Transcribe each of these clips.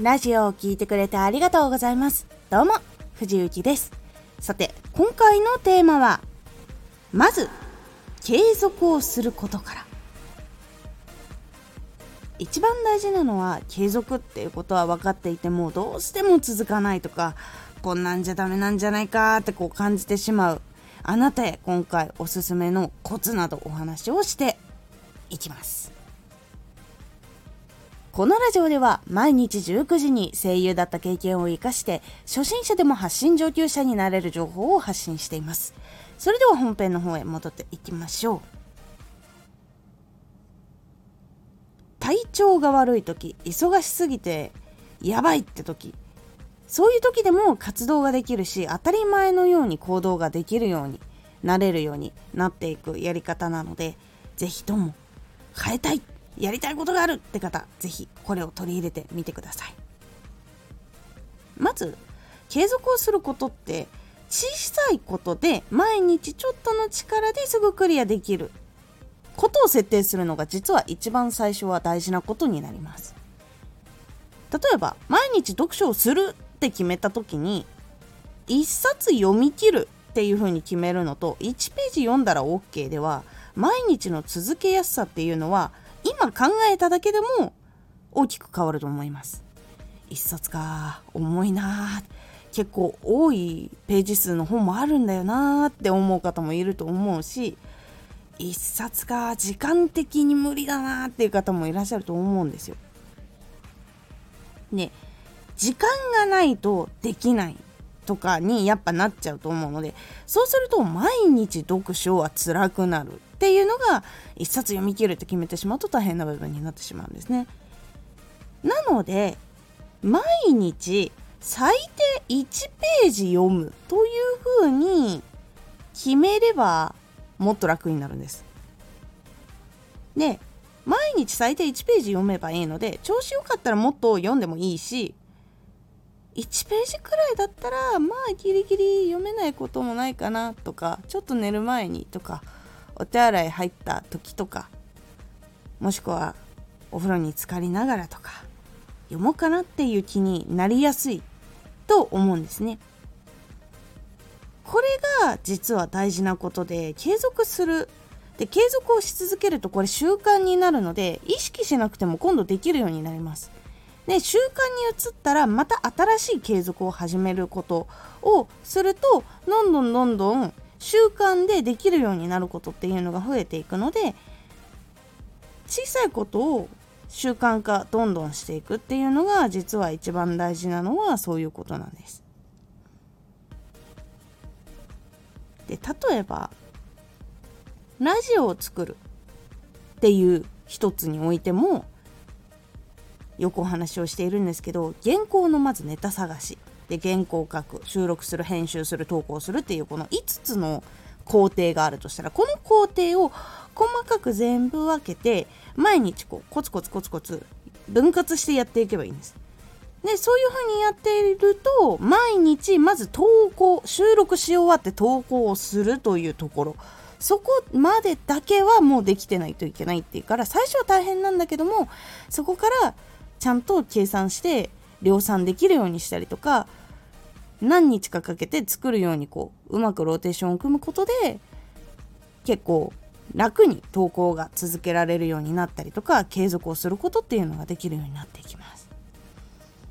ラジオを聴いてくれてありがとうございます。どうも、藤幸です。さて、今回のテーマは、まず、継続をすることから。一番大事なのは継続っていうことは分かっていてもどうしても続かないとかこんなんじゃダメなんじゃないかってこう感じてしまうあなたへ今回おすすめのコツなどお話をしていきますこのラジオでは毎日19時に声優だった経験を生かして初心者でも発信上級者になれる情報を発信しています。それでは本編の方へ戻っていきましょう。体調が悪い時、忙しすぎてやばいって時、そういう時でも活動ができるし当たり前のように行動ができるようになれるようになっていくやり方なので是非とも変えたいやりたいことがあるって方、ぜひこれを取り入れてみてください。まず、継続をすることって小さいことで毎日ちょっとの力ですぐクリアできることを設定するのが実は一番最初は大事なことになります。例えば、毎日読書をするって決めた時に1冊読み切るっていう風に決めるのと1ページ読んだら OK では毎日の続けやすさっていうのは今考えただけでも大きく変わると思います一冊か重いな結構多いページ数の本もあるんだよなって思う方もいると思うし一冊か時間的に無理だなっていう方もいらっしゃると思うんですよ。ね時間がないとできないとかにやっぱなっちゃうと思うのでそうすると毎日読書は辛くなるっていうのが一冊読み切るって決めてしまうと大変な部分になってしまうんですね。なので毎日最低1ページ読むというふうに決めればもっと楽になるんです。で毎日最低1ページ読めばいいので調子よかったらもっと読んでもいいし1ページくらいだったらまあギリギリ読めないこともないかなとかちょっと寝る前にとかお手洗い入った時とかもしくはお風呂に浸かりながらとか読もうかなっていう気になりやすいと思うんですね。これが実は大事なことで継続するで継続をし続けるとこれ習慣になるので意識しなくても今度できるようになります。で習慣に移ったらまた新しい継続を始めることをするとどんどんどんどん習慣でできるようになることっていうのが増えていくので小さいことを習慣化どんどんしていくっていうのが実は一番大事なのはそういうことなんです。で例えばラジオを作るっていう一つにおいてもよくお話をしているんですけど原稿のまずネタ探し。で原稿を書く。収録する編集する投稿するっていうこの5つの工程があるとしたらこの工程を細かく全部分けて毎日こうコツコツコツコツ分割してやっていけばいいんです。でそういう風にやっていると毎日まず投稿収録し終わって投稿をするというところ。そこまでだけはもうできてないといけないっていうから最初は大変なんだけどもそこからちゃんと計算して量産できるようにしたりとか何日かかけて作るようにこううまくローテーションを組むことで結構楽に投稿が続けられるようになったりとか継続をすることっていうのができるようになっていきます。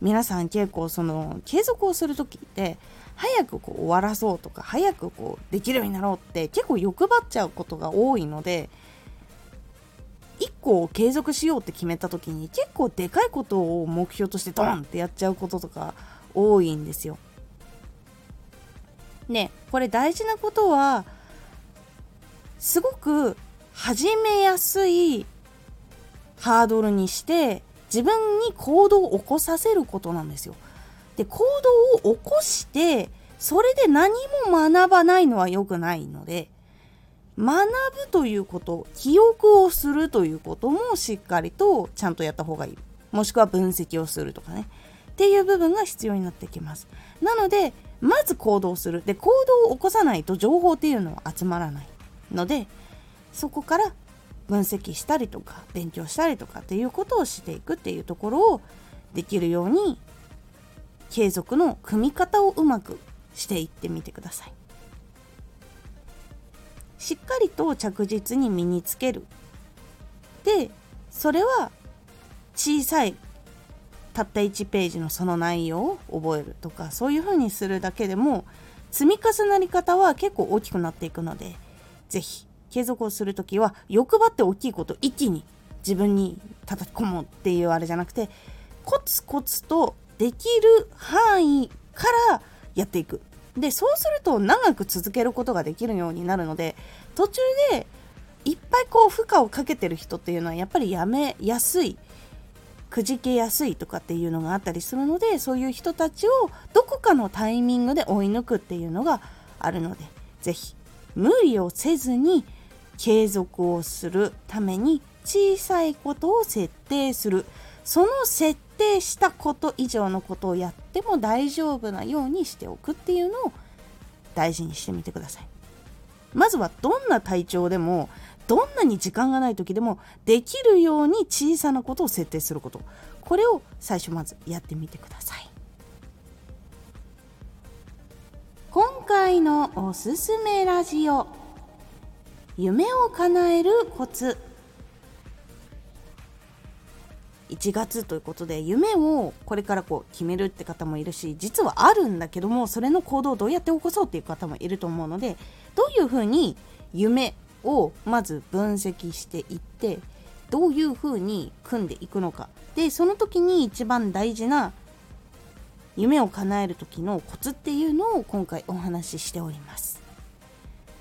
皆さん結構その継続をする時って早くこう終わらそうとか早くこうできるようになろうって結構欲張っちゃうことが多いので1個を継続しようって決めた時に結構でかいことを目標としてドンってやっちゃうこととか多いんですよ。ねこれ大事なことはすごく始めやすいハードルにして自分に行動を起こさせることなんですよ。で行動を起こしてそれで何も学ばないのは良くないので学ぶということ記憶をするということもしっかりとちゃんとやった方がいい。もしくは分析をするとかね。っていう部分が必要になってきます。なのでまず行動する。で行動を起こさないと情報っていうのは集まらないのでそこから分析したりとか勉強したりとかっていうことをしていくっていうところをできるように継続の組み方をうまくしていってみてください。しっかりと着実に身につける。でそれは小さいたった1ページのその内容を覚えるとかそういうふうにするだけでも積み重なり方は結構大きくなっていくので是非継続をする時は欲張って大きいこと一気に自分に叩き込むっていうあれじゃなくてコツコツとできる範囲からやっていく。でそうすると長く続けることができるようになるので途中でいっぱいこう負荷をかけてる人っていうのはやっぱりやめやすいくじけやすいとかっていうのがあったりするのでそういう人たちをどこかのタイミングで追い抜くっていうのがあるので是非無理をせずに継続をするために小さいことを設定する。その設定したこと以上のことをやっても大丈夫なようにしておくっていうのを大事にしてみてください。まずはどんな体調でもどんなに時間がない時でもできるように小さなことを設定すること。これを最初まずやってみてください。今回のおすすめラジオ。夢を叶えるコツ。1月ということで夢をこれからこう決めるって方もいるし実はあるんだけどもそれの行動をどうやって起こそうっていう方もいると思うのでどういうふうに夢をまず分析していってどういうふうに組んでいくのかでその時に一番大事な夢を叶える時のコツっていうのを今回お話ししております。